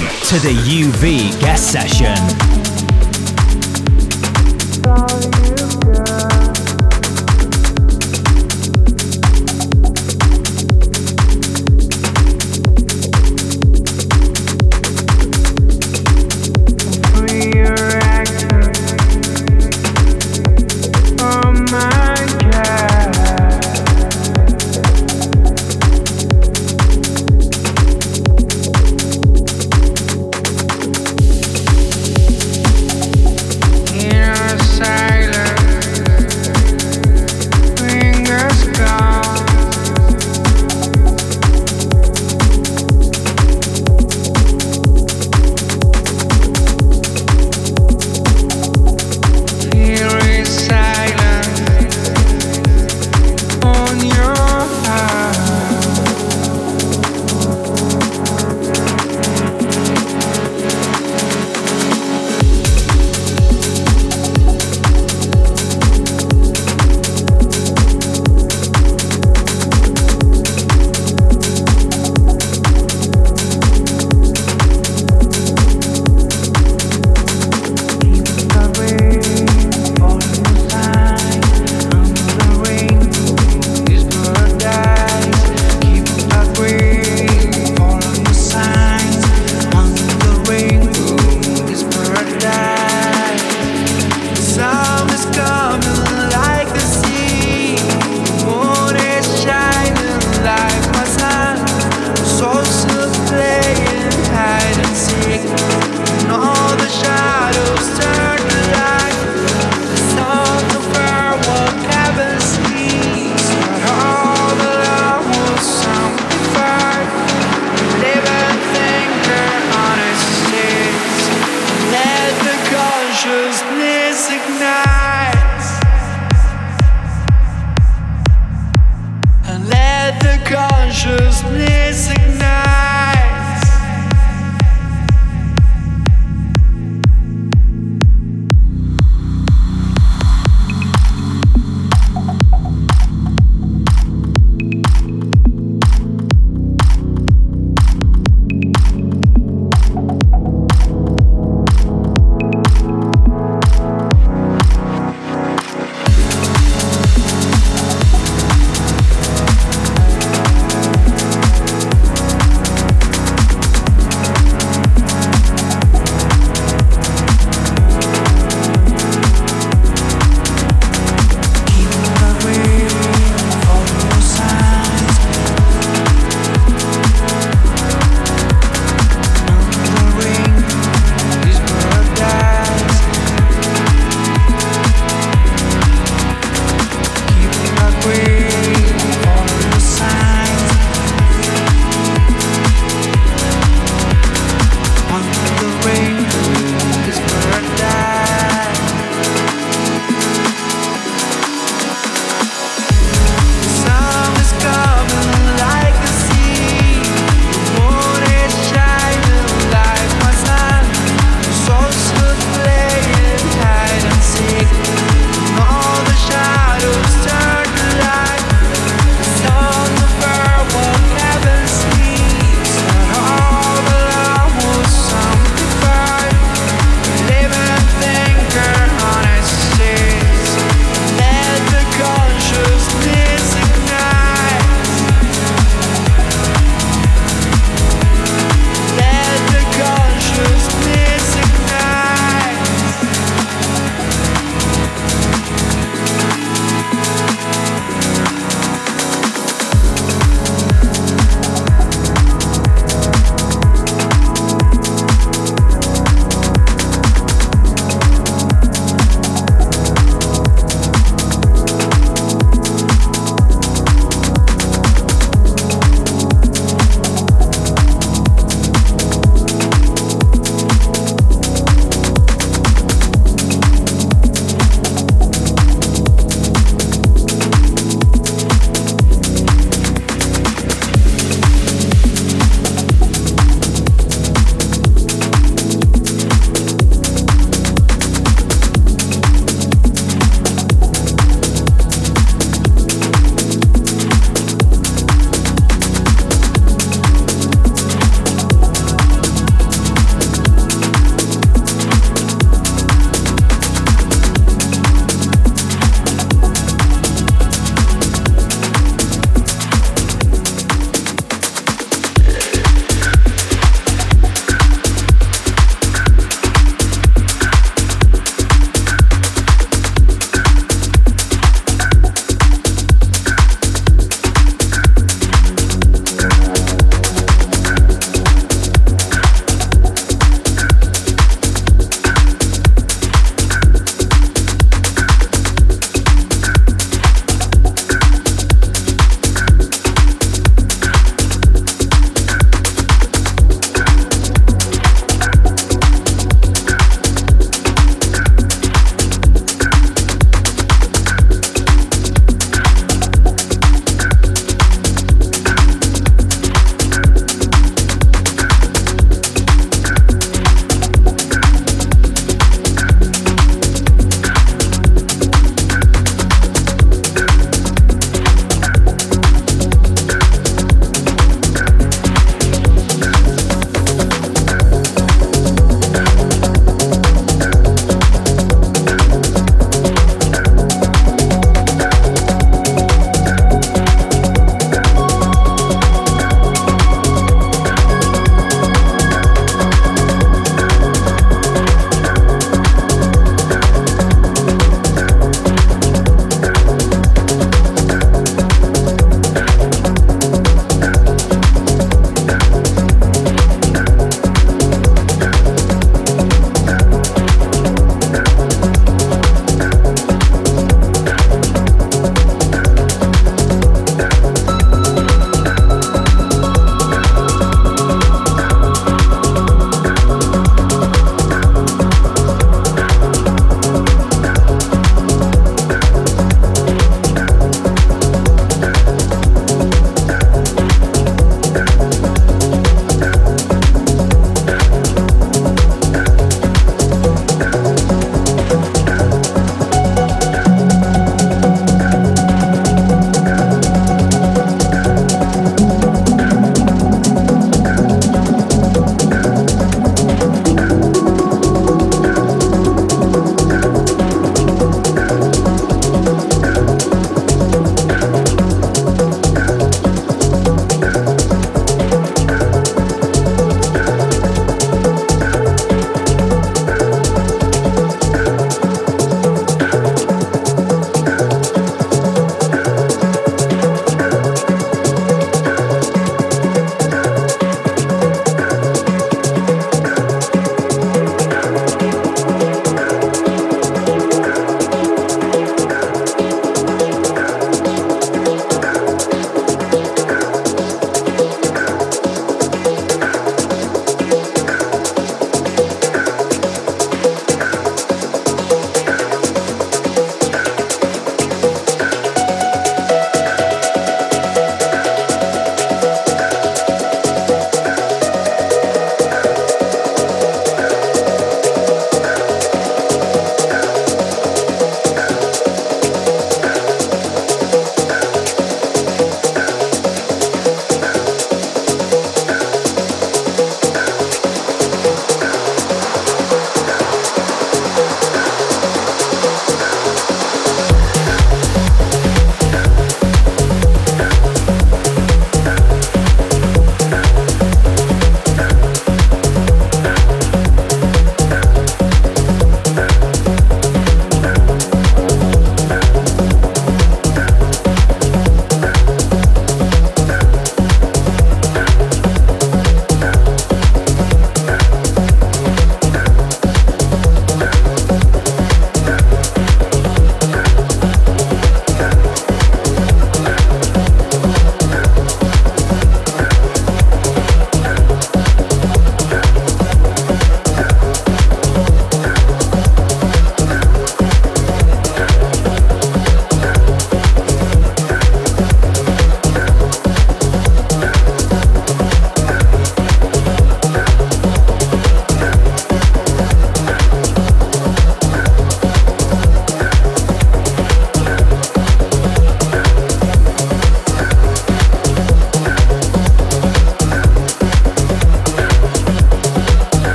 to the UV guest session.